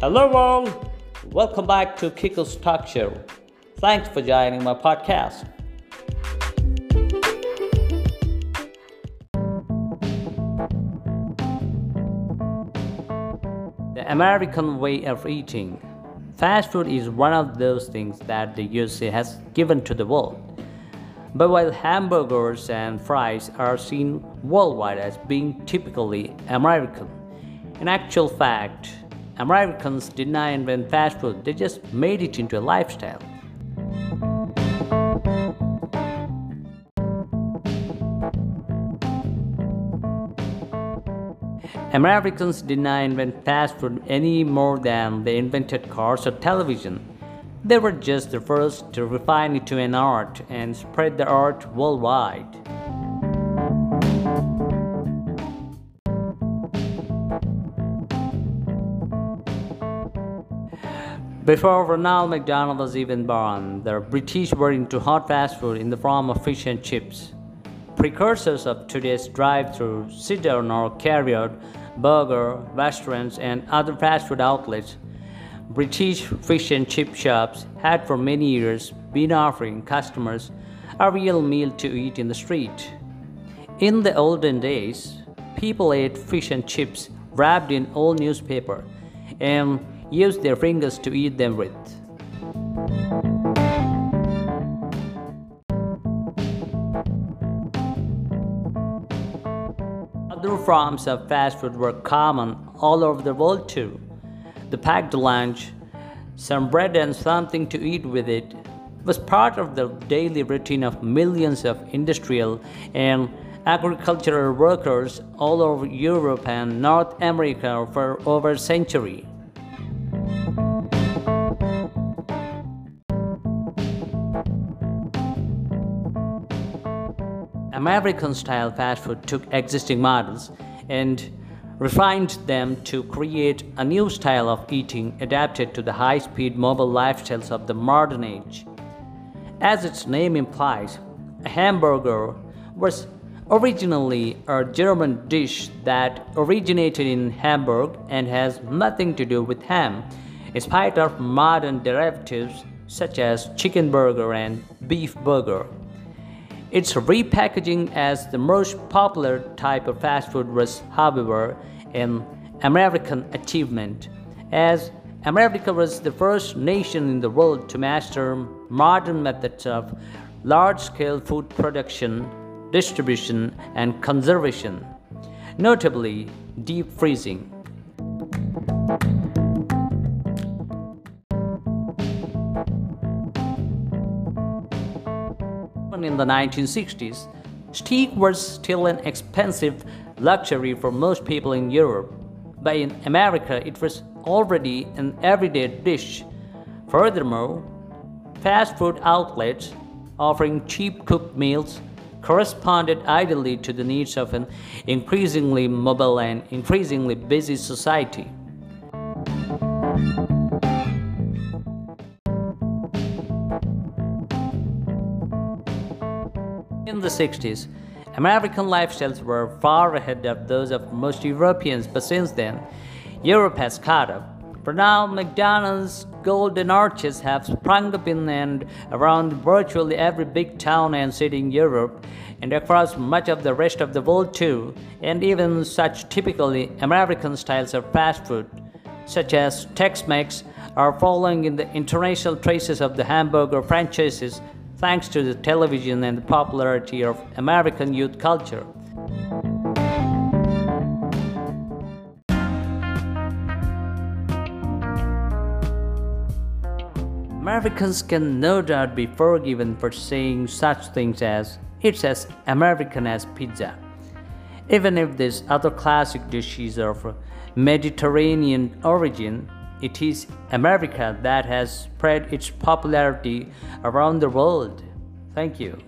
Hello, all. Welcome back to Kiko's Talk Show. Thanks for joining my podcast. The American way of eating. Fast food is one of those things that the USA has given to the world. But while hamburgers and fries are seen worldwide as being typically American, in actual fact, Americans did not invent fast food, they just made it into a lifestyle. Americans did not invent fast food any more than they invented cars or television. They were just the first to refine it to an art and spread the art worldwide. Before Ronald McDonald was even born, the British were into hot fast food in the form of fish and chips. Precursors of today's drive-through, sit-down or carry-out burger, restaurants, and other fast food outlets British fish and chip shops had for many years been offering customers a real meal to eat in the street. In the olden days, people ate fish and chips wrapped in old newspaper and used their fingers to eat them with. Other forms of fast food were common all over the world too the packed lunch, some bread and something to eat with it, was part of the daily routine of millions of industrial and agricultural workers all over Europe and North America for over a century. American style fast food took existing models and refined them to create a new style of eating adapted to the high speed mobile lifestyles of the modern age. As its name implies, a hamburger was originally a German dish that originated in Hamburg and has nothing to do with ham, in spite of modern derivatives such as chicken burger and beef burger. Its repackaging as the most popular type of fast food was, however, an American achievement, as America was the first nation in the world to master modern methods of large scale food production, distribution, and conservation, notably deep freezing. In the 1960s, steak was still an expensive luxury for most people in Europe, but in America it was already an everyday dish. Furthermore, fast food outlets offering cheap cooked meals corresponded ideally to the needs of an increasingly mobile and increasingly busy society. In the 60s, American lifestyles were far ahead of those of most Europeans, but since then, Europe has caught up. For now, McDonald's golden arches have sprung up in and around virtually every big town and city in Europe, and across much of the rest of the world too, and even such typically American styles of fast food, such as Tex-Mex, are following in the international traces of the hamburger franchises thanks to the television and the popularity of American youth culture. Americans can no doubt be forgiven for saying such things as, it's as American as pizza. Even if these other classic dishes are of Mediterranean origin, it is America that has spread its popularity around the world. Thank you.